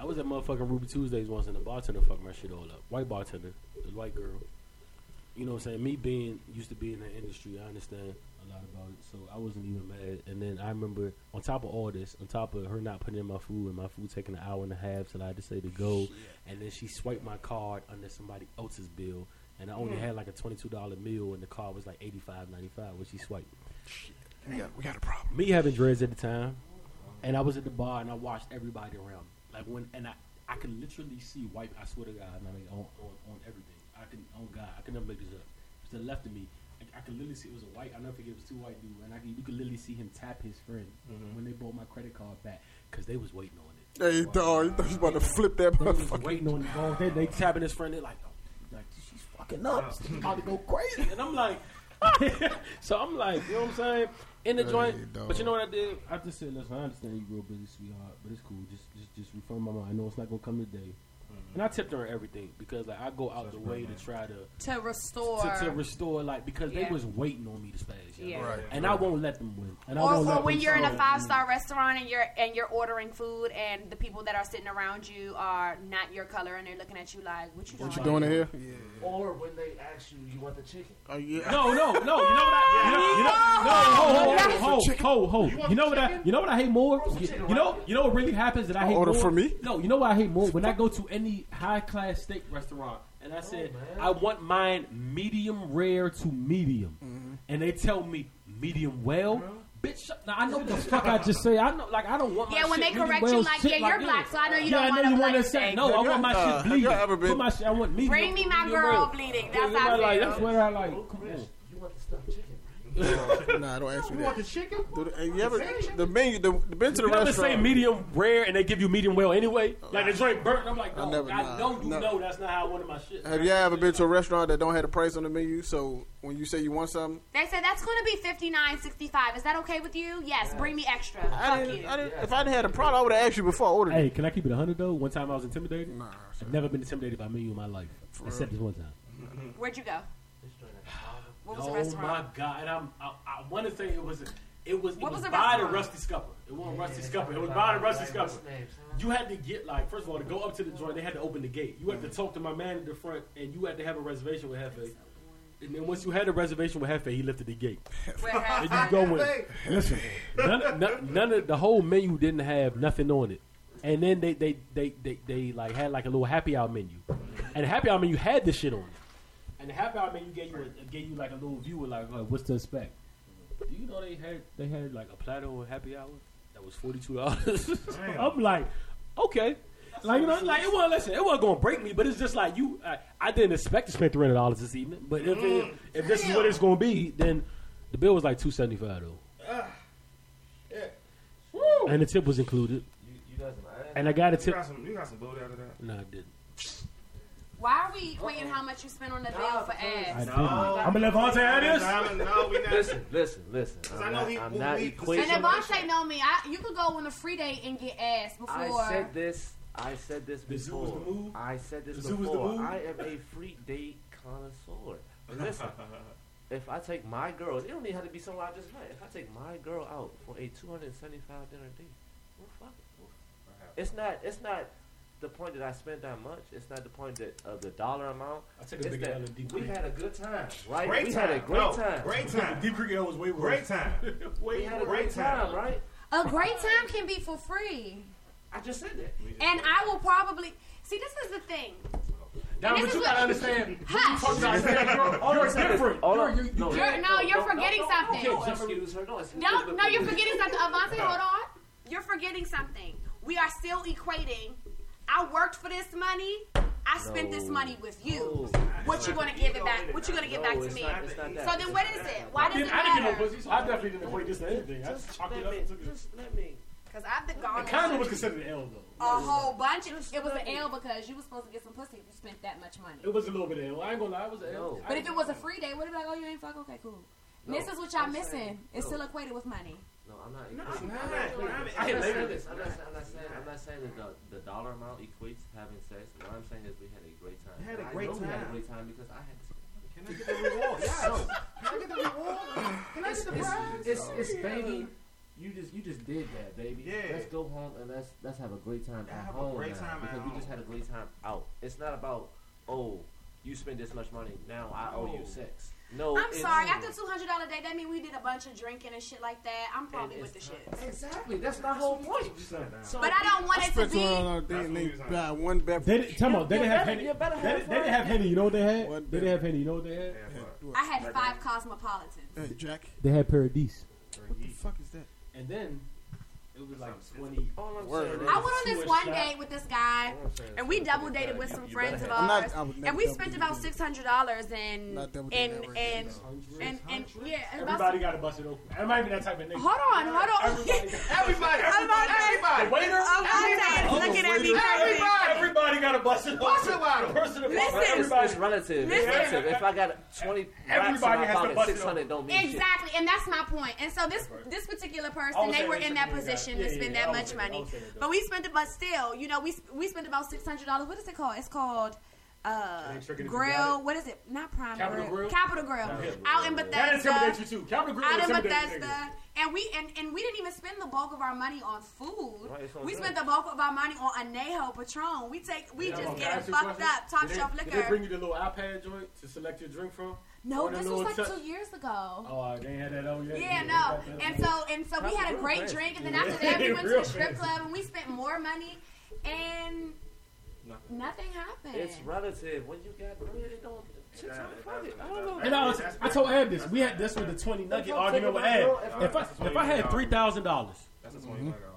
I was at motherfucking Ruby Tuesdays once, and the bartender fucked my shit all up. White bartender, this white girl. You know what I'm saying? Me being used to be in the industry, I understand a lot about it, so I wasn't even mad. And then I remember, on top of all this, on top of her not putting in my food and my food taking an hour and a half till I had to say to go, and then she swiped my card under somebody else's bill, and I only hmm. had like a twenty two dollar meal, and the card was like eighty five ninety five, which she swiped. We got, we got a problem. Me having dreads at the time, and I was at the bar and I watched everybody around. me. Like when, and I, I could literally see white. I swear to God, I mean, on, on, on everything. I can, oh God, I can never make this up. To the left of me, I, I could literally see it was a white. I never forget it was two white dudes, and I could, you could literally see him tap his friend mm-hmm. when they bought my credit card back because they was waiting on it. Hey, dog, you thought you was about to flip that They motherfucker. waiting on the ball. They, they tapping his friend. They're like, oh, like she's fucking up. She's about to go crazy. And I'm like, so I'm like, you know what I'm saying? In the Hey, joint, dog. but you know what I did? I just said, listen, I understand you real busy, sweetheart, but it's cool. Just, just, just refund my mind. I know it's not gonna come today. And I tipped her everything because like I go out the way to try to To restore. to, to restore like because Yeah. they was waiting on me to spaz. Yeah. Right. And I won't let them win. And I or, won't let or when them you're in a five star restaurant and you're and you're ordering food and the people that are sitting around you are not your color and they're looking at you like, "What you doing?" You doing in here? Or when they ask you, you want the chicken. Oh yeah. No, no, no. You know what I? You know, you know, no, ho, ho, ho, ho, ho. You know what I? You know what I hate more? You, you know, you know what really happens that I hate more? Order more. for me? No, you know what I hate more? When I go to any high class steak restaurant and I said I want mine medium rare to medium, and they tell me medium well. Bitch, now I know what the fuck I just say. I know, like I don't want. My Yeah, when shit they correct medium you, like, shit yeah, you're black, so I know you yeah, don't I know want a black want to say steak. no. I want my Uh, shit have bleeding. you ever been- Put my shit. I want medium. Bring me my medium girl well. bleeding. Yeah, That's how I like. That's what I like. Come on. You want the stuffed chicken, Nah, I don't ask me You want that. the chicken? Dude, hey, you ever the menu? The, the been to the You ever restaurant? say medium rare and they give you medium well anyway? Oh, like the drink burnt. I'm like, no, I, never- nah, know you no. know that's not how I wanted my shit. Have y'all ever been to a restaurant that don't have a price on the menu? So when you say you want something, They said that's going to be fifty nine sixty five. Is that okay with you? Yes. Bring me extra. I Fuck didn't, you. I didn't, if I didn't had a problem, I would have asked you before I ordered Hey, can I keep it 100 though? One time I was intimidated. Nah, I've never been intimidated by a menu in my life, except this one time. Where'd you go? What was the Oh my god! And I'm, I, I want to say it was it was it What was, was the by the? Rusty Scupper. It wasn't Rusty Scupper. It was by the Rusty Scupper. You had to get like first of all to go up to the joint. They had to open the gate. You had to talk to my man at the front, and you had to have a reservation with Hefe. And then once you had a reservation with Hefe, he lifted the gate. And you go in. Listen, none, none, none of the whole menu didn't have nothing on it. And then they they, they, they, they like had like a little happy hour menu, and the happy hour menu had this shit on it. And the happy hour menu gave you a, gave you like a little view of like uh, what's to expect. Do you know they had they had like a platter of happy hour that was forty two dollars? I'm like, okay. Like you know, like it wasn't listen, it wasn't gonna break me, but it's just like you. I, I didn't expect to spend three hundred dollars this evening, but if it, if this is what it's gonna be, then the bill was like two seventy five though, and the tip was included. You, you guys are And I got a You tip. got some, you got some booty out of that. No, I didn't. Why are we equating how much you spend on the bill for I ass? didn't. I'm gonna let Vontae have this. No, no, we not. Listen, listen, listen. I I'm know not, he- I'm we- not equating. And Devontae know me. I, you could go on a free date and get ass before. I said this. I said this The zoo was before. the move? I said this The zoo was the before. move? I am a free date connoisseur. Listen, if I take my girl, it don't even have to be someone I just met. If I take my girl out for a two hundred and seventy-five dinner date, well, fuck it. It's not. It's not the point that I spent that much. It's not the point that of the dollar amount. I took It's a big L in Deep we had a good time, right? Great we time. had a great No, time. Great time. Deep Creek L was way worse. Great time. We had a Great great time. time, right? a great time can be for free, I just said that. and I will probably see. This is the thing. Now, And but this you gotta understand. Hush. Fuck that. You're, you're different. All You're, I- you, no, you, You're- no, you're don't- forgetting don't- something. Don't, don't excuse her. Don't excuse No, no, you're forgetting something. Avante, hold on. You're forgetting something. We are still equating. I worked for this money. I spent this money with you. No. What you gonna give it back? What you gonna give No, back to me? not- it's not that. So then, what is it? Why does didn't, it I didn't get no matter? pussy, so I definitely didn't equate this to anything. I Just just chalked let it up me. and took it. Just let me. Because I've been gone. The condom was considered an L though. a whole bunch. It was an L because you were supposed to get some pussy if you spent that much money. It was a little bit of L. I ain't gonna lie, it was an L. But if it was a free day, would it be like, oh, you ain't fuck? Okay, cool. No, this is what y'all I'm missing. saying- It's no. still equated with money. No, I'm not. No, I'm not. I'm not I'm equating- not. I'm I not hate saying this. I'm not saying. I'm not saying. Not that the, the dollar amount equates having sex. What I'm saying is we had a great time. We had a And I great know We had a time. great time because I had. to. Can I get the reward? Yes. Can I get the reward? Can I It's, get the it's, prize? it's, it's oh, baby. You just you just did that, baby. Yeah. Let's go home and let's let's have a great time Yeah, at have a home great now, time because we just had a great time out. It's not about oh you spend this much money now I owe you No. Six. No, I'm it's- sorry. After two hundred dollar day, that mean we did a bunch of drinking and shit like that. I'm probably with the it's shit. Exactly. That's my whole point. So But I don't want it to Spent two be. hundred dollars day and they we was on. buy one beverage. They didn't, tell me, they didn't have better- Henny. you They, have they didn't have Henny. You know what they had? What They didn't have Henny. You know what they had? Yeah, but- I had five cosmopolitans. Hey, Jack. They had Paradise. What the fuck is that? And then it was like twenty. All I'm saying is, I went on this one date with this guy, all I'm saying is and we double dated with some friends of I'm ours, I would never and we double spent about you. six hundred dollars and Not double date and ever and again. and and yeah. and about- Everybody got to bust it open. I'm not even that type of nigga. Hold on, hold on. Everybody got- Everybody, I'm about everybody. Waiter. I'm looking at me crazy. Everybody got to bust it open. Bust it wide. The person that Listen. bust It's, everybody. it's relative. Listen. Relative. If I got twenty racks in Everybody my has to pocket, bust it six hundred don't mean shit. Exactly, and that's my point. And so this this particular person, was they were that in that when we got- position yeah, to spend yeah, that much saying- money. was saying that, But we spent it, but still, you know, we we spent about six hundred dollars. What is it called? It's called uh ain't tricking if you got Grill. What is it? Not Prime Capital Grille? Capital Grille. Capital Out in Bethesda. That Bethesda. intimidates you too. Capital Grille Out in Bethesda, and we and, and we didn't even spend the bulk of our money on food. Right, we drink. spent the bulk of our money on Anejo Patron. We take we Yeah, just I'm gonna getting ask you a fucked question. up, top Did they- shelf Did they bring you the little iPad joint to select your drink from? No, this was like touch- two years ago. Oh, they ain't had that on yet. Yeah, They no. And so and so we had a great fancy. drink, and then after that we went to Real the strip club and we spent more money, and Nothing. nothing happened. It's relative. When you got bread, it don't. Six hundred, fuck it. I don't know. And I, was, I told Ab this. We had this with the twenty nugget argument with Ab. If I if I had three thousand dollars, That's a.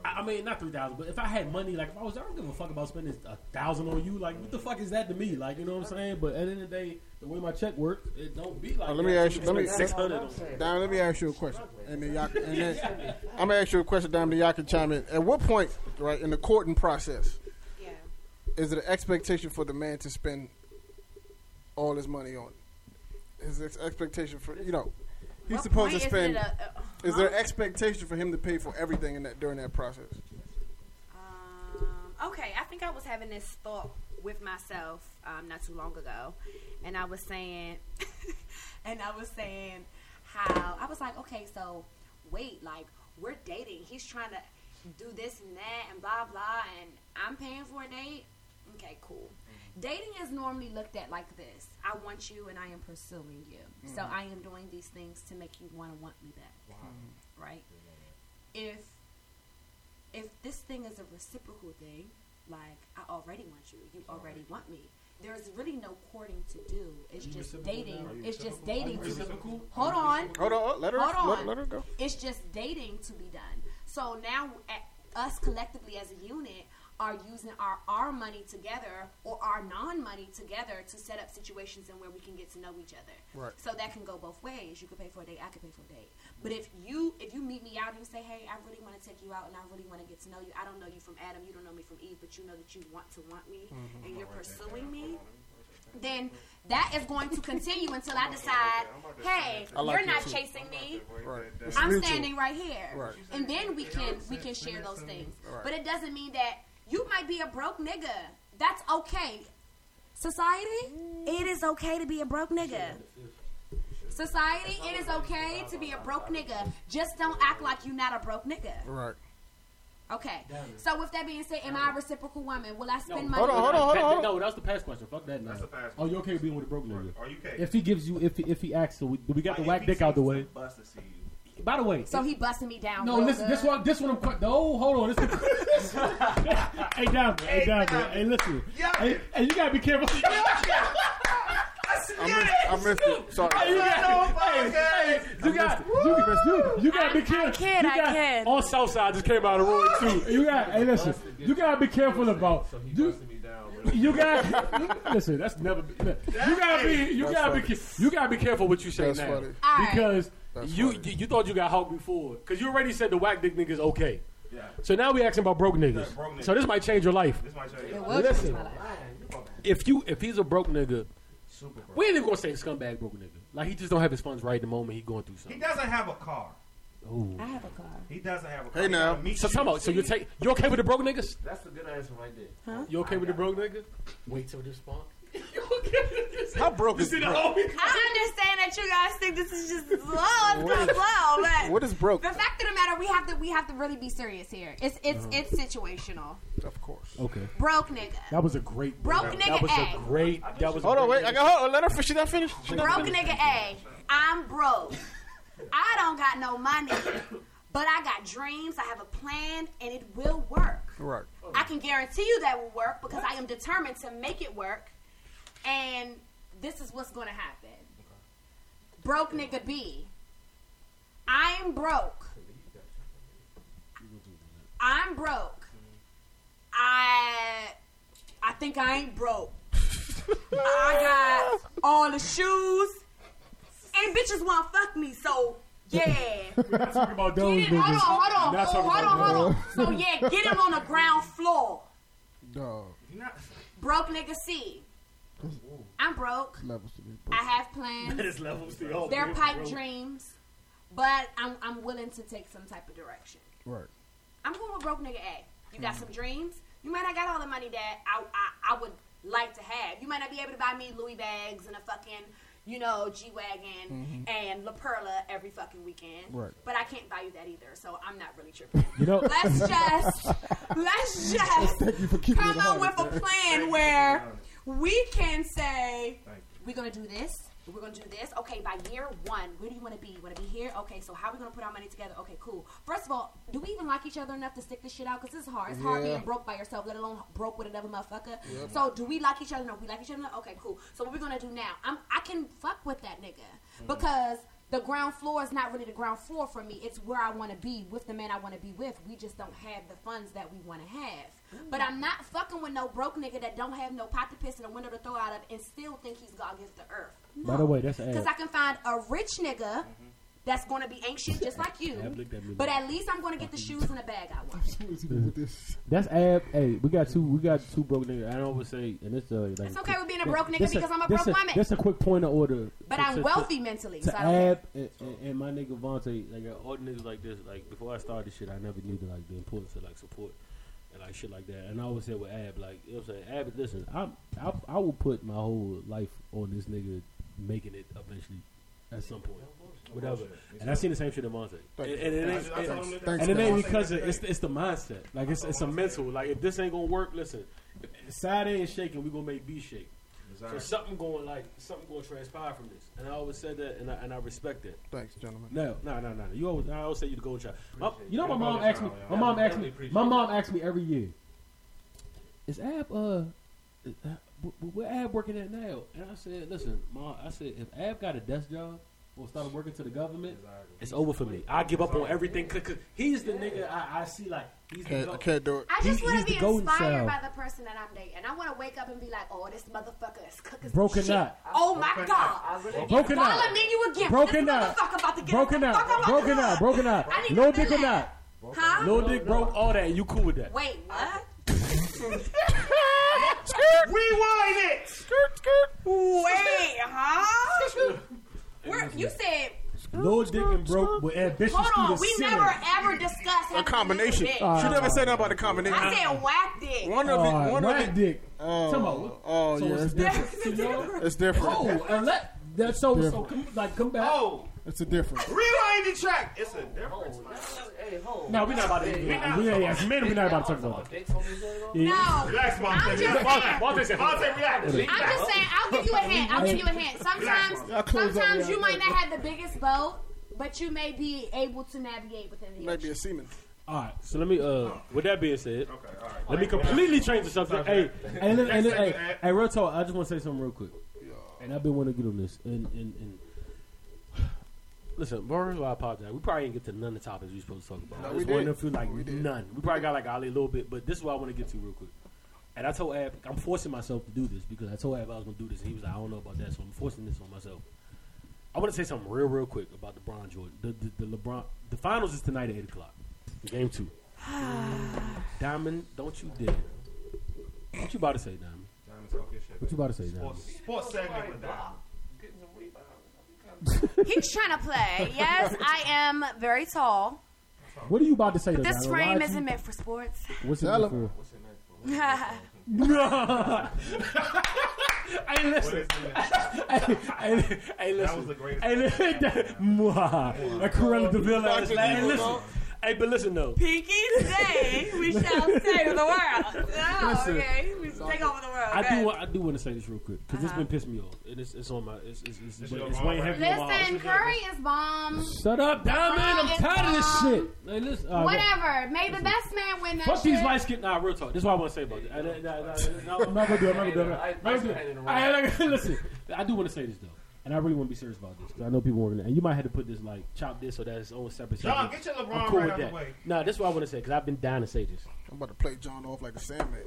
I I mean not three thousand, but if I had money, like if I was, I don't give a fuck about spending a thousand on you. Like what the fuck is that to me? Like you know what I'm saying? But at the end of the day, the way my check works, it don't be like. Oh, let me that. ask you- let me- six hundred. That's all I'm saying. Dom, let me ask you a question, and then y'all, can- and then I'm gonna ask you a question, Dom. Then y'all can chime in. At what point, right, in the courting process, yeah. is it an expectation for the man to spend all his money on? Is there an expectation for you know? He's What supposed to point is spend. a- uh, Is there an expectation for him to pay for everything in that during that process? Um, okay, I think I was having this thought with myself um, not too long ago, and I was saying, and I was saying how I was like, okay, so wait, like we're dating. He's trying to do this and that and blah blah, and I'm paying for a date. Okay, cool. Mm-hmm. Dating is normally looked at like this: I want you, and I am pursuing you. So mm-hmm. I am doing these things to make you want to want me back, right? Mm-hmm. If if this thing is a reciprocal thing, like I already want you, you already want me. There's really no courting to do. It's just dating. now? Are It's just dating. To reciprocal? hold on. Hold on, let her Hold let, on. let her go. It's just dating to be done. So now, at us collectively as a unit are using our our money together or our non money together to set up situations in where we can get to know each other. Right. So that can go both ways. You could pay for a date. I could pay for a date. But if you if you meet me out and you say, hey, I really want to take you out and I really want to get to know you. I don't know you from Adam. You don't know me from Eve, but you know that you want to want me Mm-hmm. and you're pursuing me. Then that is going to continue until I decide, hey, I like you're not too. chasing me. Right. I'm standing right here, Right. and then we can we can share those things. Right. But it doesn't mean that you might be a broke nigga. That's okay. Society, it is okay to be a broke nigga. Society, it is okay to be a broke nigga. Just don't act like you're not a broke nigga. Right. Okay. So with that being said, am I a reciprocal woman? Will I spend money? Hold on, hold on, hold on, hold on. No, that's the past question. Fuck that. Now. That's the past Oh, you okay with being with a broke nigga? Are you okay? If he gives you, if he, if he asks, so we, we got the whack dick out the way. Bust to see you. By the way, So he busting me down. no, real listen. This one, this one. I'm. que- No, hold on. This. hey, down, there, hey, down, there. Hey, listen. Yeah. Hey, hey, you gotta be careful. I missed, I missed it. Sorry. Hey, you got, hey, hey, you got, you, you, you gotta be I- I careful. kid, you I got, kid. On Southside just came out of the room too. You got, hey, listen, you gotta be careful about. So he You, busted me down. really. you got listen. That's never. Been, you gotta be. You That's gotta be. funny. ca- You gotta be careful what you say That's now, funny. Because That's you, funny. you you thought you got hugged before, because you already said the whack dick niggas okay. Yeah. So now we asking about broke niggas. broke niggas. So this might change your life. This might show It you. will Listen. change my life. If you if he's a broke nigga, Super broke. we ain't even gonna say scumbag broke nigga. Like he just don't have his funds right at the moment. He going through something. He doesn't have a car. Ooh. I have a car. He doesn't have a car. Hey, now. gotta So you. talk about. So you take. You okay with the broke niggas? That's a good answer right there. Huh? You okay with the broke niggas? Wait till this spot. How broke is broke? I understand that you guys think this is just slow. It's going slow, but What is broke? the fact of the matter, we have to we have to really be serious here. It's it's Uh-huh. it's situational. Of course. Okay, Broke nigga. that was a great. Broke nigga. that, nigga was A. a great. That was. a Hold on, great wait. I got hold on. Let her finish. She not finished. She Broke finished. nigga A. I'm broke. I don't got no money, but I got dreams. I have a plan, and it will work. Right. I can guarantee you that will work because I am determined to make it work. And this is what's going to happen. Broke nigga B. I'm broke. I'm broke. I I think I ain't broke. I got all the shoes. And bitches want to fuck me, so yeah. Not talking about those Get it, hold on, hold on, Not hold on, hold on. So yeah, get him on the ground floor. Dog. Broke nigga C. I'm broke. Levels to this. I have plans. His levels still all They're pipe bro. dreams, but I'm I'm willing to take some type of direction. Right. I'm going with broke nigga A. You got some dreams. You might not got all the money that I, I I would like to have. You might not be able to buy me Louis bags and a fucking you know G wagon mm-hmm. and La Perla every fucking weekend. Right. But I can't buy you that either, so I'm not really tripping. You know, let's just let's just Thank you for keeping come it up with honest. a plan where we can say we're gonna do this. We're gonna do this. Okay, by year one, where do you want to be? You want to be here? Okay, so how are we gonna put our money together? Okay, cool. First of all, do we even like each other enough to stick this shit out? Because this is hard. It's hard being broke by yourself, let alone broke with another motherfucker. So, do we like each other? No, we like each other. Enough? Okay, cool. So, what we're gonna do now? I'm I can fuck with that nigga mm-hmm. because the ground floor is not really the ground floor for me. It's where I want to be with the man I want to be with. We just don't have the funds that we want to have. But I'm not fucking with no broke nigga that don't have no pot to piss in a window to throw out of and still think he's God against the earth. By the way, that's an Because. I can find a rich nigga that's going to be ain't shit just like you. Ab looked at me But at least I'm going to get the shoes and the bag I want. That's ab. Hey, we got two. We got two broke niggas. I don't always say, and it's uh, like It's okay with being a broke nigga because I'm a this broke woman. That's a quick point of order. But to- I'm to- wealthy mentally, To, so to I don't care. Ab and, and, and my nigga Vontae, like uh, all niggas like this. Like before I started this shit, I never knew the, like the importance of like support and like shit like that. And I always said with Ab, like you know what I'm saying, Ab, listen, I'm, I I will put my whole life on this nigga making it eventually at some point, whatever. And I seen the same shit in Vontae. And, and it ain't. I and- it ain't because of, it's it's the mindset. Like it's it's a mental. Like if this ain't gonna work, listen. If side A is shaking, we gonna make B shake. So Exactly. something going like something going to transpire from this, and I always said that, and I, and I respect that. Thanks, gentlemen. No, no, no, no. You always, I always say you the golden child. My, you know, my mom Golden asked me. My mom asked me. My mom asked me every year. Is Ab uh, is, wh- where Ab working at now? And I said, listen, mom. I said if Ab got a desk job or started working to the government, it's over for me. I give up on everything. Cause, 'cause he's the nigga I, I see like he's the Can't, I can't do it. I just want to be golden inspired child. by the person that I'm dating. And I want to wake up and be like, oh, this motherfucker is cooking Broken shit. Knot. Oh my Broken god. I really Broken Follow out. me, you again. Broken this out. motherfucker about to get Broken the fuck out. Broken car. out. Broken out. I need No dick or not. Huh? No dick broke. All that. You cool with that? Wait, what? Rewind it. Skirt, skirt. Wait, huh? Where you said? No dick and broke with ambitious Hold on, the we ceiling. never ever discussed A combination. dick. she never said nothing about the combination. I said whack dick. one of it. One of whack it. dick. Oh, Come on. oh So yeah, it's it's different. different. It's different. Oh, and let that so so come, like come back. Oh, It's a difference. rewind the track. It's a difference. Hey, hold on. No, we're not about to. Hey, we we not- yeah, yeah, as men, we're not about to talk about that. Dicks on this thing, though? Yeah. No, Relax, I'm Monte. just saying. Walter Monte, relax. I'm just saying. I'll give you a hint. I'll give you a hint. Sometimes, Y'all close up, sometimes y'all. might not have the biggest boat, but you may be able to navigate within the Maybe ocean. a semen. All right, so let me. Uh, with that being said, Okay, all right. let me completely change the subject. Hey, and then, and then, hey, hey, real talk. I just want to say something real quick, and I've been wanting to get on this. And and, and listen, first of all, I apologize. We probably didn't get to none of the topics we were supposed to talk about. No, I we just wanted did. to feel like We did. none. We probably got like Ali a little bit, but this is what I want to get to real quick. And I told Ab, I'm forcing myself to do this because I told Ab I was going to do this, and he was like, I don't know about that, so I'm forcing this on myself. I want to say something real, real quick about LeBron Jordan. The, the, the LeBron, the finals is tonight at eight o'clock. Game two. Diamond, don't you dare. What you about to say, Diamond? Diamond talk your shit. What you about to say, Diamond? Sports, sports segment with Diamond. Getting some rebounds. He's trying to play. Yes, I am very tall. What are you about to say, though, This Diamond? frame Why isn't you- meant for sports. What's it Tell meant for? What's it meant for? Wait, Hey, listen. hey, hey, hey, listen. was the greatest Hey, listen. Mwah. That Cruella de Vil ass. Dr. Hey, Evil, listen. Dog. Hey, but listen though. Pinky today, we shall save the world. Oh, Listen. okay. We should take over the world. I okay? do. want- I do want to say this real quick because it's Uh-huh. been pissing me off. And it's, it's on my. It's, it's, it's, it's, it's bomb weighing heavy Listen, heart. Curry is bomb. Shut up, Diamond. I'm It's tired of this shit. Hey, listen. all right, Whatever. May the best man win that Fuck these shit. light skin. Nah, real talk. This is what I want to say about it. I'm not gonna do it. I'm not gonna do it. Listen, I do want to say this though, and I really want to be serious about this because I know people are gonna. And you might have to put this like chop this or that is own separate. John, segment. get your I'm LeBron cool right with out that. the way. Nah, this is what I want to say because I've been dying to say this. I'm about to play John off like a Sandman.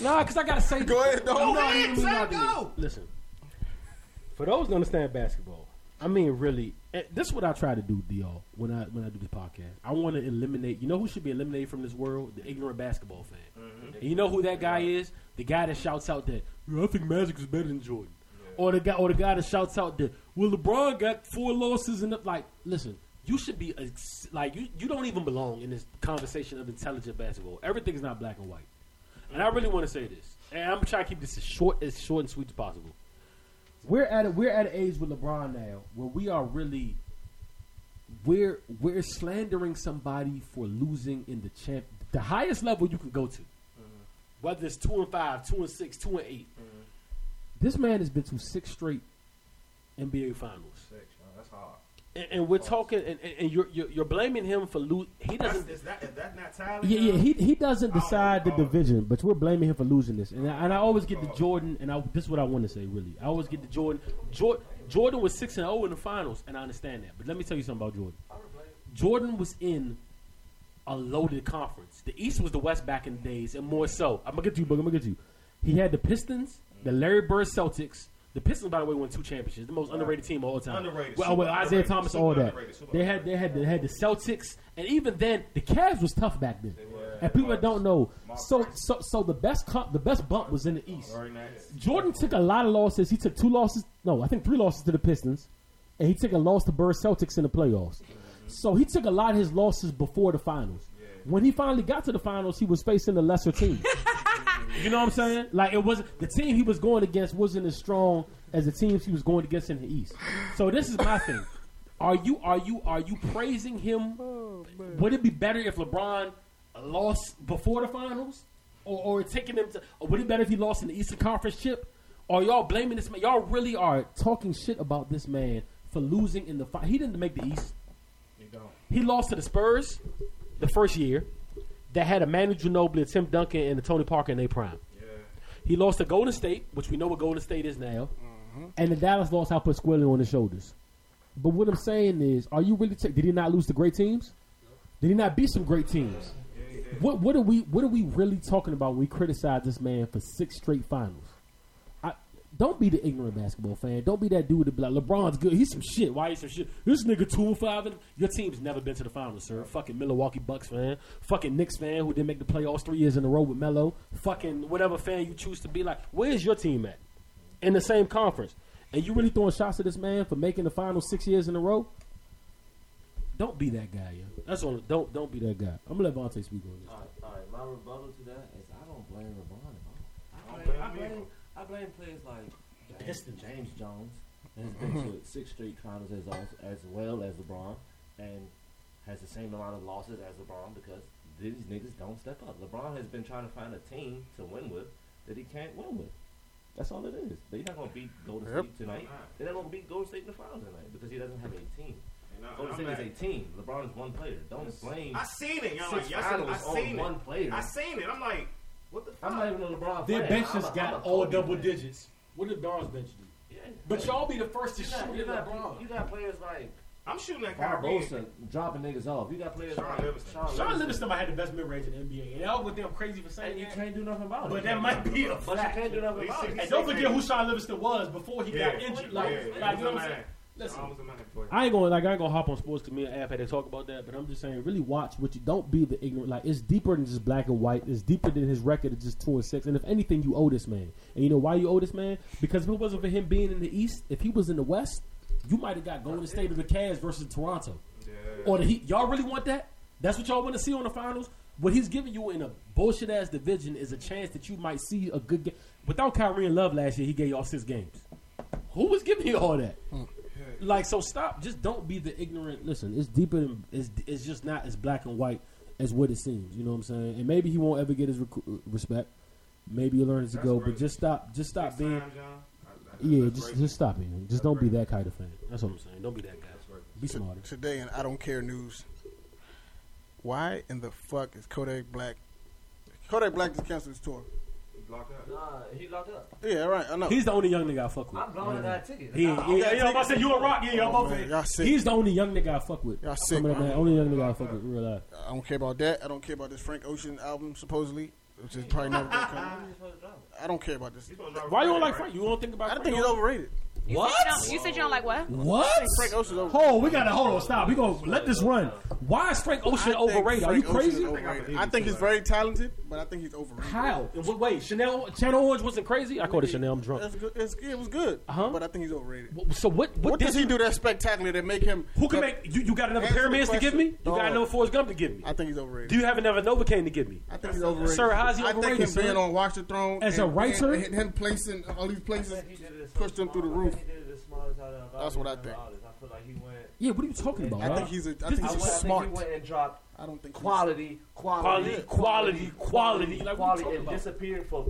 Nah, because I gotta say. Go ahead, dog. I'm Go not ahead, even- son, not even- go. Listen, for those that understand basketball, I mean, really, eh, this is what I try to do, Dio. When I when I do this podcast, I want to eliminate. You know who should be eliminated from this world? The ignorant basketball fan. And you know who that guy is? The guy that shouts out that "Yeah, I think Magic is better than Jordan, or the guy or the guy that shouts out that well LeBron got four losses and like listen. You should be ex- like you. You don't even belong in this conversation of intelligent basketball. Everything is not black and white. And I really want to say this, and I'm trying to keep this as short as short and sweet as possible. We're at a, we're at an age with LeBron now where we are really we're we're slandering somebody for losing in the champ the highest level you can go to. Mm-hmm. Whether it's two and five, two and six, two and 8 mm-hmm. This man has been to six straight NBA finals. Six, man, That's hard. And, and we're talking, and, and, you're, you're you're blaming him for losing. He doesn't. is that is that not talent? Yeah, yeah. He he doesn't Oh, decide the oh. division, but we're blaming him for losing this. And I, and I always get the Jordan, and I, this is what I want to say. Really, I always get the Jordan. Jordan, Jordan was six and zero in the finals, and I understand that. But let me tell you something about Jordan. Jordan was in a loaded conference. The East was the West back in the days, and more so. I'm gonna get to you, but I'm gonna get to you. He had the Pistons, the Larry Bird Celtics. The Pistons, by the way, won two championships. The most underrated team of all time. Underrated. Well, well, Isiah. Thomas, all that. They had they had they had the Celtics, and even then, the Cavs was tough back then. And people that don't know, so so so the best co- the best bump was in the East. Jordan took a lot of losses. He took two losses. No, I think three losses to the Pistons, and he took a loss to Bird Celtics in the playoffs. So he took a lot of his losses before the finals. When he finally got to the finals, he was facing the lesser team. you know what I'm saying? Like it was the team he was going against wasn't as strong as the teams he was going against in the East. So this is my thing. Are you are you are you praising him? Oh, would it be better if LeBron lost before the finals, or, or taking him to? Or would it be better if he lost in the Eastern Conference chip? Or y'all blaming this man? Y'all really are talking shit about this man for losing in the fi- He didn't make the East. He lost to the Spurs the first year. That had a Manu Ginobili, a Tim Duncan, and a Tony Parker in their prime. Yeah. He lost to Golden State, which we know what Golden State is now, mm-hmm. and the Dallas lost how put squarely on his shoulders. But what I'm saying is, are you really? ta- did he not lose to great teams? Did he not beat some great teams? What what are we what are we really talking about when we criticize this man for six straight finals? I, don't be the ignorant basketball fan. Don't be that dude that be like LeBron's good. He's some shit. Why he's some shit? This nigga two and five. And your team's never been to the finals, sir. Fucking Milwaukee Bucks fan. Fucking Knicks fan who didn't make the playoffs three years in a row with Melo. Fucking whatever fan you choose to be like. Where's your team at? In the same conference. And you really throwing shots at this man for making the finals six years in a row? Don't be that guy, yeah. That's all. Don't don't be that guy. I'm gonna let Vontae speak on this. All right, all right. My rebuttal to that is I don't blame LeBron at all. I don't blame, blame I blame, either. I blame players like James, Pistons. James Jones, has been to six straight finals as, as well as LeBron, and has the same amount of losses as LeBron because these niggas don't step up. LeBron has been trying to find a team to win with that he can't win with. That's all it is. They're not going to beat Golden Yep. State tonight. They're not going to beat Golden State in the finals tonight because he doesn't have a team. And I- Golden State is a team. LeBron is one player. Don't blame. I seen it, y'all. Six Like, y'all said, I finals on seen one it. player. I seen it. I'm like, what the fuck? I'm not even a LeBron Their fan. bench I'm just a- I'm got a all Kobe double fan. digits. What did Barnes bench do? Yeah. But y'all be the first to You got, shoot you, at got, LeBron. you got players like I'm shooting at Kyrie. Barbosa dropping niggas off. You got players Shaun like Livingston. Shaun, Shaun Livingston. Livingston might have the best mid range in the NBA, and y'all with them crazy for And saying you that. can't do nothing about it. But that might be a But you fact. can't do nothing about it. And don't forget who Shaun Livingston was before he Yeah. got injured. Yeah, Like, he like you know what I'm saying? Listen, I ain't gonna like I ain't gonna hop on sports because me and Ab had to talk about that, but I'm just saying, really watch what you don't be the ignorant. Like it's deeper than just black and white. It's deeper than his record of just two and six. And if anything, you owe this man. And you know why you owe this man? Because if it wasn't for him being in the East, if he was in the West, you might have got Golden State of the Cavs versus Toronto, yeah. or the Heat. Y'all really want that? That's what y'all want to see on the finals. What he's giving you in a bullshit ass division is a chance that you might see a good game. Without Kyrie and Love last year, he gave y'all six games. Who was giving you all that? Hmm. Like so, stop. Just don't be the ignorant. Listen, it's deeper than it's. It's just not as black and white as what it seems. You know what I'm saying? And maybe he won't ever get his rec- uh, respect. Maybe he learns to go, great. but just stop. Just stop Next being. Time, I, I, yeah, just just stop it. Just that's don't great. be that kind of fan. That's what I'm saying. Don't be that guy. Be smarter. Today and I don't care news. Why in the fuck is Kodak Black? Kodak Black just canceled his tour locked up. Nah, he locked up. Yeah, right. I know. He's the only young nigga I fuck with. I'm blowing that ticket. I said you a rock. Yeah, I'm. Oh, he's the only young nigga I fuck with. Y'all sick, man. Only young nigga I fuck with. Real life. I don't care about that. I don't care about this Frank Ocean album supposedly which is probably never gonna come. I don't care about this. Why you don't like Frank? You don't think about? I don't think he's overrated. What? You, said you don't like what? What? Frank Ocean's overrated. Oh, we gotta hold on. Stop. We gonna let this run. Why is Frank Ocean overrated? Frank Are you crazy? I think he's very talented, but I think he's overrated. How? Wait, what? Chanel Channel Orange wasn't crazy. I called it Chanel. I'm drunk. It's good. It was good. Uh-huh. But I think he's overrated. So what? What, what does he do that spectacular that make him? Who can make you? You got another pyramids to give me? You got another Forrest Gump to give me? I think he's overrated. Do you have another Novocaine to give me? I think he's overrated. Sir, how's he overrated? I think him being on Watch the Throne as a writer, him placing all these places pushed him through the roof. Uh, That's what I think. I feel like he went. Yeah, what are you talking about? I think he's a. I think he's smart. he went and dropped. I don't think quality, quality, quality, quality, quality, and disappeared for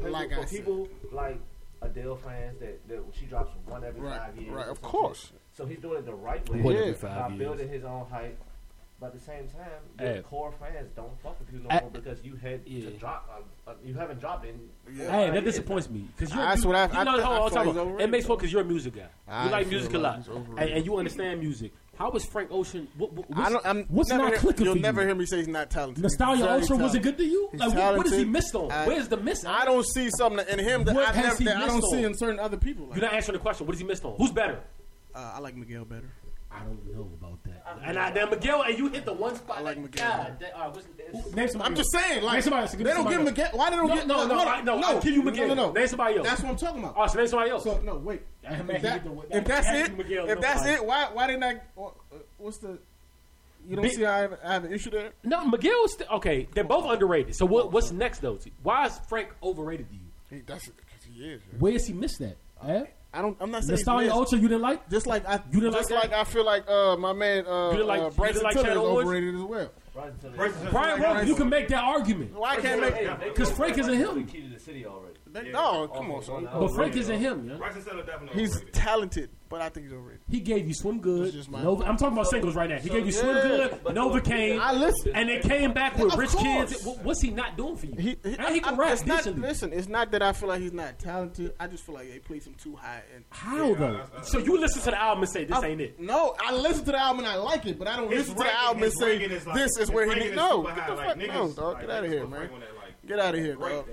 people like Adele fans that, that she drops one every right, five years. Right, of course. So he's doing it the right way. One yeah. By building his own hype. But at the same time, your hey. core fans don't fuck with you no I, more because you had yeah. to drop. Um, uh, you haven't dropped in. Yeah. Hey, that disappoints me because you. That's what I. You know, I, I, I talking about. It makes fun because you're a music guy. I you like music a lot, and, and you understand music. How was Frank Ocean? What, what, what's, I don't, I'm what's not clicking? You'll never hear me say he's not talented. Nostalgia Ultra wasn't good to you. Like, what, what is he missed on? I, Where's the miss? I don't see something in him that, I, never, that I don't on? see in certain other people. Like You're not answering the question. What is he missed on? Who's better? Uh, I like Miguel better. I don't know about that. I, and I, Miguel, and you hit the one spot. I like Miguel. God, that, all right, what's, Who, name I'm just saying, like name somebody else. They don't give Miguel. Why they don't no, get no, no, no, I, no, no? Give you Miguel. No, no, no. Name somebody else. That's what I'm talking about. All right, so name somebody else. So no, wait. If, that, that, if that's it, Miguel, if nobody. that's it, why why didn't I? Uh, what's the you don't Big, see I have, I have, an issue there? No, Miguel is st- okay. They're both underrated. So what, what's next though? Why is Frank overrated to you? He, that's because he is. Right? Where does he miss that? I, I don't. I'm not saying Nostalgia Ultra. You didn't like. Just like I. You didn't just like. That? like I feel like uh, my man uh, like, uh, Bryson like Tiller overrated as well. Brian, Brian Brian. you can make that argument. Why well, can't make because Frank isn't him. The key to the city already. They, no, come on, son. But Frank isn't him. Yeah? Bryson Tiller definitely. He's overrated. talented, but I think he's overrated. He gave you Swim Good. Nova, I'm talking about singles right now. He gave you Swim Good, Novocaine, I listen. and they came back with Rich. Kids. What's he not doing for you? He, he, he can I- rap it's not, decently. listen, it's not that I feel like he's not talented. I just feel like they place him too high. And How though? So you listen to the album and say this ain't it. no, I listen to the album and I like it, but I don't His listen to the album and say this is where he ranking need. No, get the fuck, out of here, man. Get out of here, bro.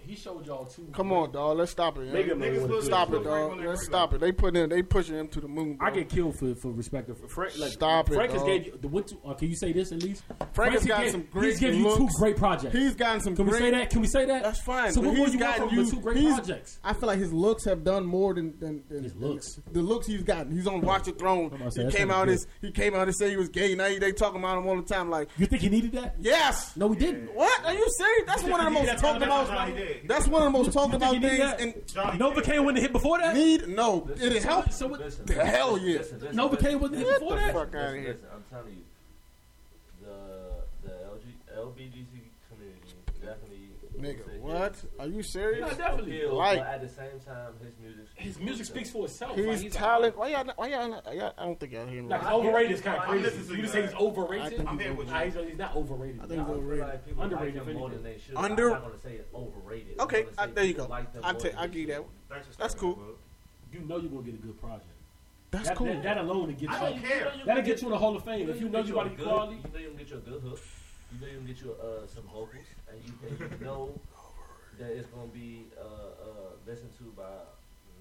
He showed y'all too. Come on, dog. Let's stop it. Yeah. Niggas, niggas stop it, dog. Let's stop it. They put in. They pushing him to the moon. Bro. I get killed for for respect. For Frank, like, stop Frank it. Frank has gave you the what? To, uh, can you say this at least? Frank has got some great. He's given you two great projects. He's gotten some. Can great, we say that? Can we say that? That's fine. So what more you from the two great projects? I feel like his looks have done more than than, his looks. The looks he's gotten. He's on Watch the Throne. He came out as he came out and said he was gay. Now they talking about him all the time. Like you think he needed that? Yes. No, he didn't. What are you serious? That's one of the most talked about. That's one of the most talked about things. And Novocaine wasn't hit before that. Need no. It helped. So what? Hell yeah. Novocaine wasn't hit before that. Fuck out of here. I'm telling you. Nigga, what? Are you serious? No, definitely. Like, but at the same time, his music. His music speaks for itself. His like, he's talent. Why y'all? Why y'all, not, y'all? I don't think y'all hear me. Like, overrated is kind of crazy. You just say he's overrated. I'm here with you. He's, not overrated. I think he's overrated. Like underrated. Like more than they should. Under. I'm not gonna say it's overrated. Okay, I, there you go. Like I t- I give you that. One. That's cool. You know you're gonna get a good project. That's cool. That, alone to get you. I don't care. That'll get you in the Hall of Fame if you know you got quality. You know you'll get your good hook. You can even get you uh, some vocals, and you, can know that it's gonna be uh, uh, listened to by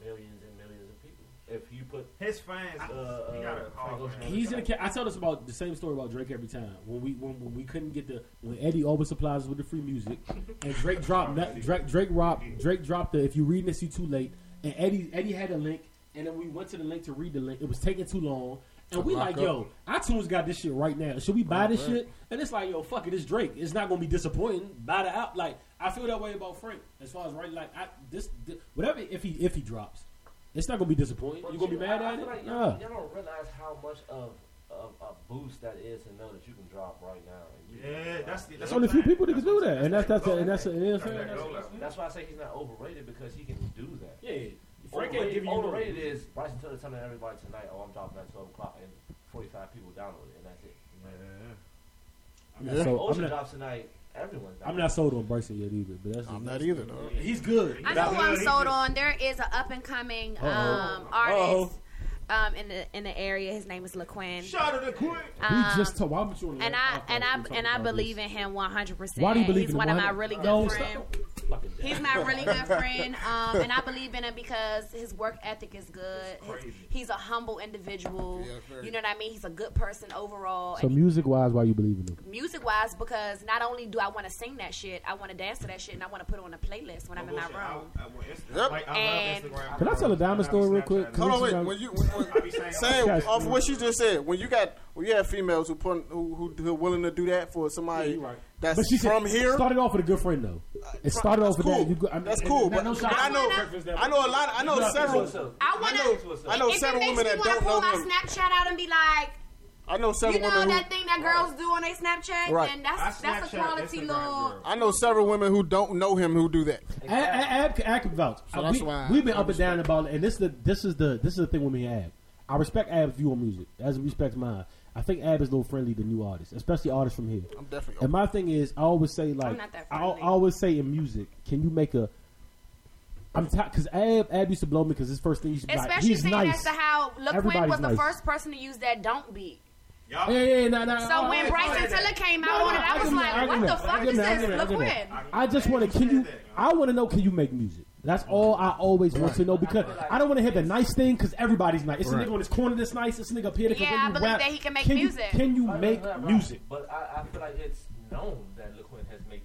millions and millions of people. If you put his fans, uh, he uh, call, he's in. I tell us about the same story about Drake every time. When we when, when we couldn't get the when Eddie always supplies us with the free music, and Drake dropped Drake Drake dropped Drake dropped the if you read this you too late, and Eddie Eddie had a link, and then we went to the link to read the link. It was taking too long. And we like, up. yo, iTunes got this shit right now. Should we buy this Right. shit? And it's like, yo, fuck it, it's Drake. It's not gonna be disappointing. Buy the app. Like, I feel that way about Frank. As far as right, like, I this, thi- whatever. If he if he drops, it's not gonna be disappointing. But You gonna be mad I, I at feel it? Like y'all, Nah. y'all don't realize how much of, of a boost that is to know that you can drop right now. Yeah, that's the. There's only a few people that can do that, and that's that's and that's and that's, That's that's, that goal level. That's why I say he's not overrated because he can do that. yeah. Frank ain't Overrated, giving you no- overrated is Bryson Tiller telling everybody tonight, "Oh, I'm dropping at 12 o'clock," and 45 people download it, and that's it. I'm not Yeah. sold- Ocean I'm not, drops tonight, everyone's. I'm not sold on Bryson yet either, but that's I'm not either though. He's good. I know who I'm sold on. There is an up and coming um, artist um, in the in the area. His name is LaQuinn. Shout out to Quinn. We Um, just talk, why would you on and I podcast and I and I believe this? in him 100. percent Why do you believe He's in one him? of my really good No, friends. Stop. Fucking damn. He's my really good friend, um, and I believe in him because his work ethic is good. His- he's a humble individual. Yeah, you know what I mean? He's a good person overall. So music wise, why you believe in him? music wise, because not only do I want to sing that shit, I want to dance to that shit, and I want to put it on a playlist when I'm in my room. Yep. Like, I And- Instagram. Can I tell a diamond story real quick? Hold on, wait. Instagram- When you when, when, I be saying- saying off of what she just said, when you got when you have females who put who who, who are willing to do that for somebody Yeah, you right. That's But she said- here, started off with a good friend though. It started that's off with cool. that. You go, I mean, that's and- cool. and But, no but I know I know a lot. I know several. I want to. I know several women that don't pull know my him. Snapchat out and be like, I know several you know women who that thing that girls do on their Snapchat, Right. and that's I that's a Snapchat quality Instagram little. girl. I know several women who don't know him who do that. Ab, Ab, Ab can vouch. So oh, that's we, why we've been I up and down about it, and this is the this is the this is the thing with me Ab. I respect Ab's view on music as he respects mine. I think Ab is a little friendly to new artists, especially artists from here. I'm definitely. And my thing is, I always say like, I, I always say in music, can you make a? I'm because Ab Ab used to blow me because his first thing used to be like, Especially he's saying nice. as to how LaQuinn Everybody's was the nice. first person to use that don't beat. Y'all, Yeah, yeah, nah, nah, So oh, when yeah, Bryson yeah. Tiller came out no, on it, I I was like, that, what the him that, I fuck is him that, I this, give him that, I give him LaQuinn? I just want to. Can you? I want to know. Can you make music? That's all I always want to know because I don't want to hear the nice thing because everybody's nice. It's a nigga on this corner that's nice. It's a nigga up here that Yeah, can I really believe rap. that he can make you- music. Can you Right, make right, right. music? But I, I feel like it's known that LaQuinn has made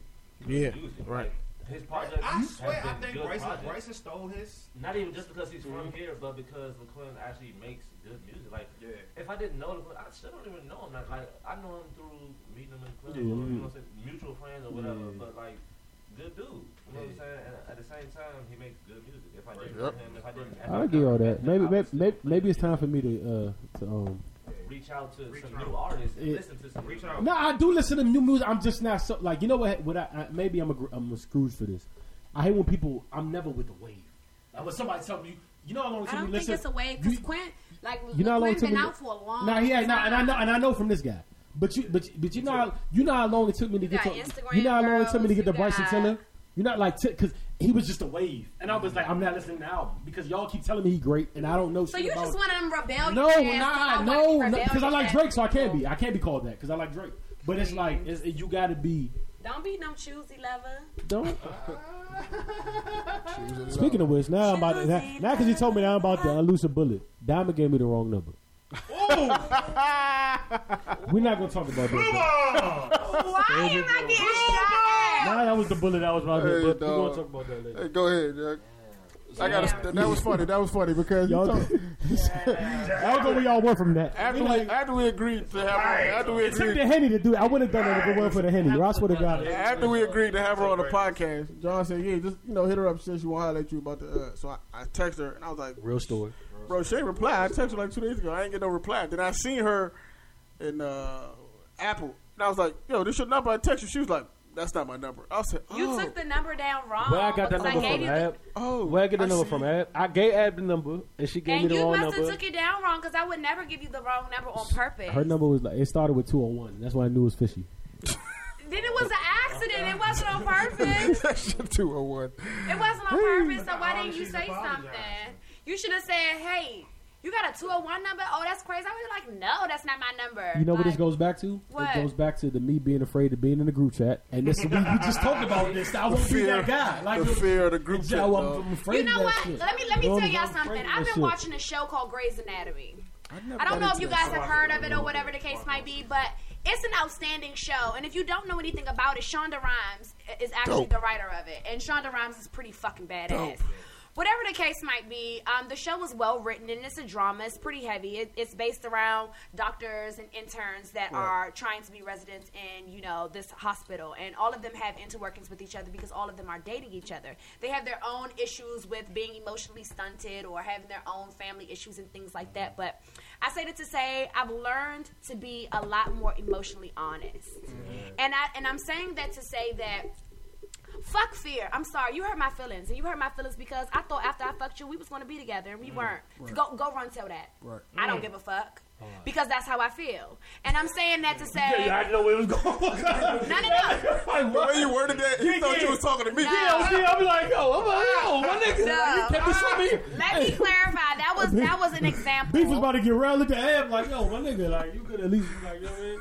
good Yeah, music. right. Like, his project I have swear, I been think good Bryson, projects. Bryson stole his. Not even just because he's from mhm. here, but because LaQuinn actually makes good music. Like, Yeah. if I didn't know LaQuinn, I still don't even know him. Like, like I know him through meeting him in clubs, Yeah, or, you know what I'm saying, mutual friends or whatever. Yeah. But like, good dude. You know what I'm saying? And at the same time, he makes good music. If I didn't Yep. him, if I didn't, I get all that. Maybe, maybe, maybe, maybe it's time for me to uh to um. reach out to Reach some out. new artists and Yeah. listen to some Reach out. No, I do listen to new music. I'm just not so like you know what? What I, I maybe I'm a gr- I'm a Scrooge for this. I hate when people. I'm never with the wave. Like when somebody tell me, you know how long it I don't think listen. it's a wave because Quinn, like, You know how long it LaQuinn took been out for a long Nah, he had, nah, and I time. know, and I know from this guy. But you, but but you know, how, you know how long it took me to You get got to, Instagram you know how long it took me to get to girls, Bryson you Tiller. You're not like because he was just a wave, and I was like, I'm not listening to the album because y'all keep telling me he great, and I don't know. So you about just one of them rebellious. no, nah, no, be no, because I like. Drake, so I can't be. I can't be called that because I like Drake. But it's like it's, you got to be. Don't be no choosy lover. Don't. Speaking of which, now I'm about to, now now because you told me now I'm about to unloose a bullet. Diamond gave me the wrong number. We're not gonna talk about that. Why am I getting shot Nah, that was the bullet that was about Hey, to. But we're gonna talk about that later. Hey, go ahead, Jack. I got that was funny. That was funny because you Y'all, told- I don't know where y'all were from that. after we after we agreed to have her, after we It took the henny to do it. I would have done it if it weren't for the henny. I swear to God. after we agreed to have her on the podcast, John said, "Yeah, just you know, hit her up since she want to holler at you about the." Uh, so I, I text her and I was like, Real story. "Bro, she ain't reply." I texted her like two days ago. I ain't get no reply. Then I seen her in uh, Apple, and I was like, "Yo, this your number?" I text. She was like, "That's not my number." I said, "Oh, You took the number down wrong. Where I got that because I number from, you the- Ab? oh, Where I get the I number see. from, Ab? I gave Ab the number, and she gave And me the wrong number. you wrong must have number. took it down wrong because I would never give you the wrong number on purpose. Her number was like it started with two hundred one. That's why I knew it was fishy. Then it was an accident. It wasn't on purpose. that shit two oh one. It wasn't on purpose. So why Oh, didn't you say something? You should have said, "Hey, you got a 201 number? Oh, that's crazy." I was like, "No, that's not my number." You know what this goes back to? What? It goes back to the me being afraid of being in the group chat. And this we, we just talked about this. I won't be that guy. Like the fear of the group chat. I'm, I'm afraid You know of that what? shit. Let me let me You know, tell y'all something. I've that been shit. watching a show called Grey's Anatomy. never I don't know if you guys have heard of it or whatever the case might be, but it's an outstanding show. And if you don't know anything about it, Shonda Rhimes is actually Dope. the writer of it, and Shonda Rhimes is pretty fucking badass. Dope. Whatever the case might be, um, the show was well written and it's a drama. It's pretty heavy. It, it's based around doctors and interns that are trying to be residents in, you know, this hospital, and all of them have interworkings with each other because all of them are dating each other. They have their own issues with being emotionally stunted or having their own family issues and things like that. But I say that to say I've learned to be a lot more emotionally honest, and I and I'm saying that to say that Fuck fear. I'm sorry. You hurt my feelings, and you hurt my feelings because I thought after I fucked you, we was going to be together, and we mm, weren't. Go go run tell that. Right. I don't mm. give a fuck because that's how I feel, and I'm saying that to say. I didn't know where it was going. No, no, no. The way you worded that, he thought you was talking to me. No. I'm be like, yo, I'm like, yo, my nigga, No. you kept this from me. Let me clarify. That was that was an example. Beef was about to get look at him like, yo, my nigga, like, you could at least, be like, you know what I mean?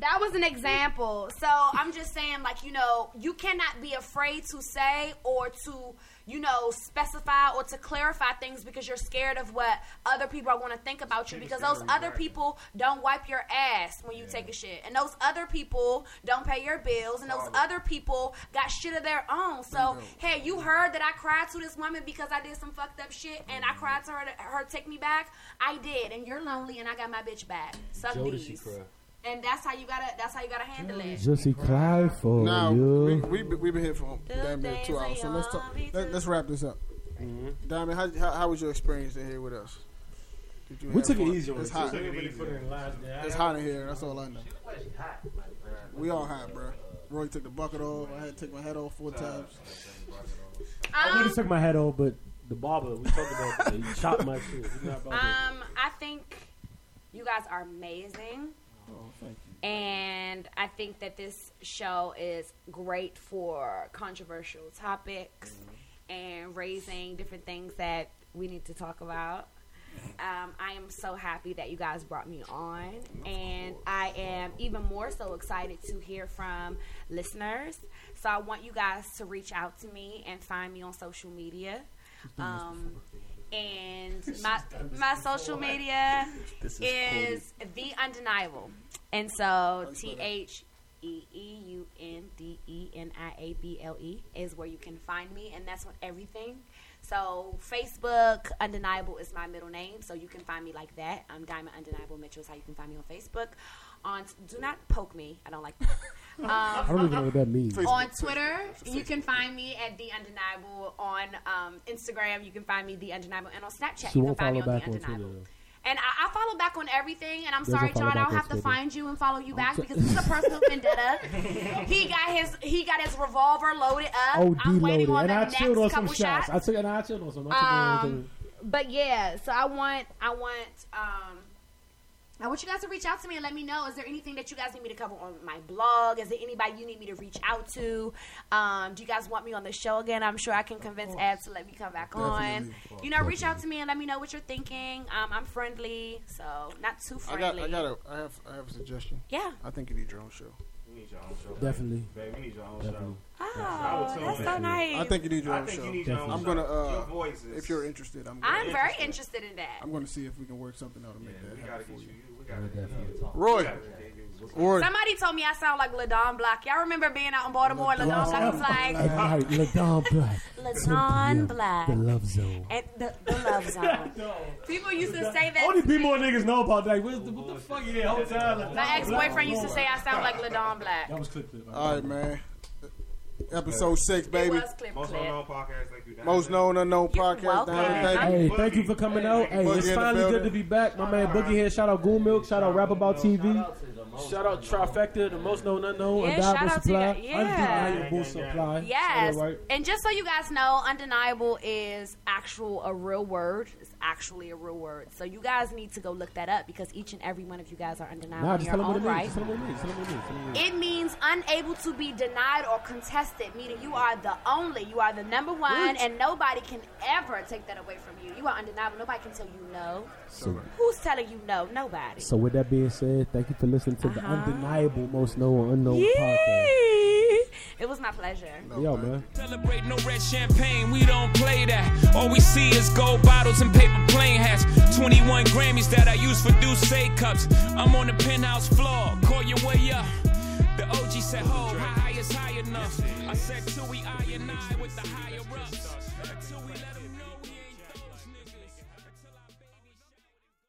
That was an example. So I'm just saying, like, you know, you cannot be afraid to say or to, you know, specify or to clarify things because you're scared of what other people are going to think about you because those other people don't wipe your ass when you take a shit. And those other people don't pay your bills. And those other people got shit of their own. So, hey, you heard that I cried to this woman because I did some fucked up shit and I cried to her to her take me back. I did. And you're lonely and I got my bitch back. Suck Jodeci these. cry. And that's how you gotta. That's how you gotta handle it. Jodeci cry for Now we we we been here for The damn near two hours, so let's talk. Let, let's wrap this up. Diamond, how, how how was your experience in here with us? Did you We have took it easy on It's hot. We didn't really put it in lines there. It's hot in here. That's all I know. We all hot, bro. Roy took the bucket off. I had to take my head off four times. I would Um, have took my head off, but the barber, we talked about it. He chopped my shit. About um, I think you guys are amazing. Oh, thank you. And I think that this show is great for controversial topics and raising different things that we need to talk about. Um, I am so happy that you guys brought me on, and I am even more so excited to hear from listeners. So I want you guys to reach out to me and find me on social media. Um, and my my social media is the undeniable, and so T H E E U N D E N I A B L E is where you can find me, and that's on everything. So Facebook, Undeniable is my middle name, so you can find me like that. I'm Diamond Undeniable Mitchell is how you can find me on Facebook. On do not poke me. I don't like that. I Um, don't even know what that means. Facebook, on Twitter, Facebook. you can find me at the Undeniable. On um, Instagram, you can find me the Undeniable, and on Snapchat, She you can won't find me on back the. Undeniable. though. And I, I follow back on everything. And I'm Doesn't sorry, John, I'll on have to Twitter. find you and follow you back because this is a personal vendetta. He got his he got his revolver loaded up. Oh, I'm waiting deloaded. on And the I next chilled on some couple shots. shots. I took and I chilled on some. On some- Um, but yeah, so I want I want um I want you guys to reach out to me and let me know. Is there anything that you guys need me to cover on my blog? Is there anybody you need me to reach out to? Um, do you guys want me on the show again? I'm sure I can convince Ab to let me come back on. Definitely. You know, reach out to me and let me know what you're thinking. Um, I'm friendly, so not too I friendly. got I got a I have I have a suggestion. yeah. I think you need your own show. We need your own show. Definitely. Babe, we need your own Definitely. Oh, tune that's in. so nice. I think you need your show. I own think show. you need your own I'm show. gonna uh, Your voice is. if you're interested, I'm gonna, I'm very interested. interested in that. I'm gonna see if we can work something out to Yeah, make we that gotta happen get for you. you. We gotta get Definitely. you. Roy, We gotta get you. Roy, Somebody told me I sound like Ladon Black. Y'all remember being out in Baltimore and Ladon Black was like, All right, Ladon Black. Ladon Black. The love zone. And the, the love zone. People used to say that. Only to people me. more niggas know about that. What the, what the fuck? Yeah, whole time. My ex boyfriend used to say I sound like Ladon Black. That was clip clip. all right, man. Episode six, baby. was clip Most clip. unknown podcast. Thank you. Most known unknown podcast. welcome. Diamond, thank you. Hey, thank you for coming out. Hey, Boogie it's in the finally good building. to be back. My man Boogie here. Shout out Goon Milk. Shout out Rap About TV. Shout out Trifecta, the most known unknown. Yeah, Undeniable shout out to Supply. you. Yeah. Undeniable Supply. Yes. Right. And just so you guys know, undeniable is actual a real word. It's actually a real word. So you guys need to go look that up because each and every one of you guys are undeniable Nah, in your tell them what own it means. right. Just tell them what it means. Tell them what it means. Tell them what it means. It means unable to be denied or contested, meaning you are the only, you are the number one, and nobody can ever take that away from you. You are undeniable. Nobody can tell you no. So, Who's telling you no? Nobody. so with that being said, thank you for listening to the Uh-huh. undeniable, most known unknown podcast. It was my pleasure. Yo, man. Celebrate no red champagne, we don't play that. All we see is gold bottles and paper plane hats. 21 Grammys that I use for Douce cups. I'm on the penthouse floor, call your way up. The OG said, ho, how high is high enough. I said till we I and I with the higher ups.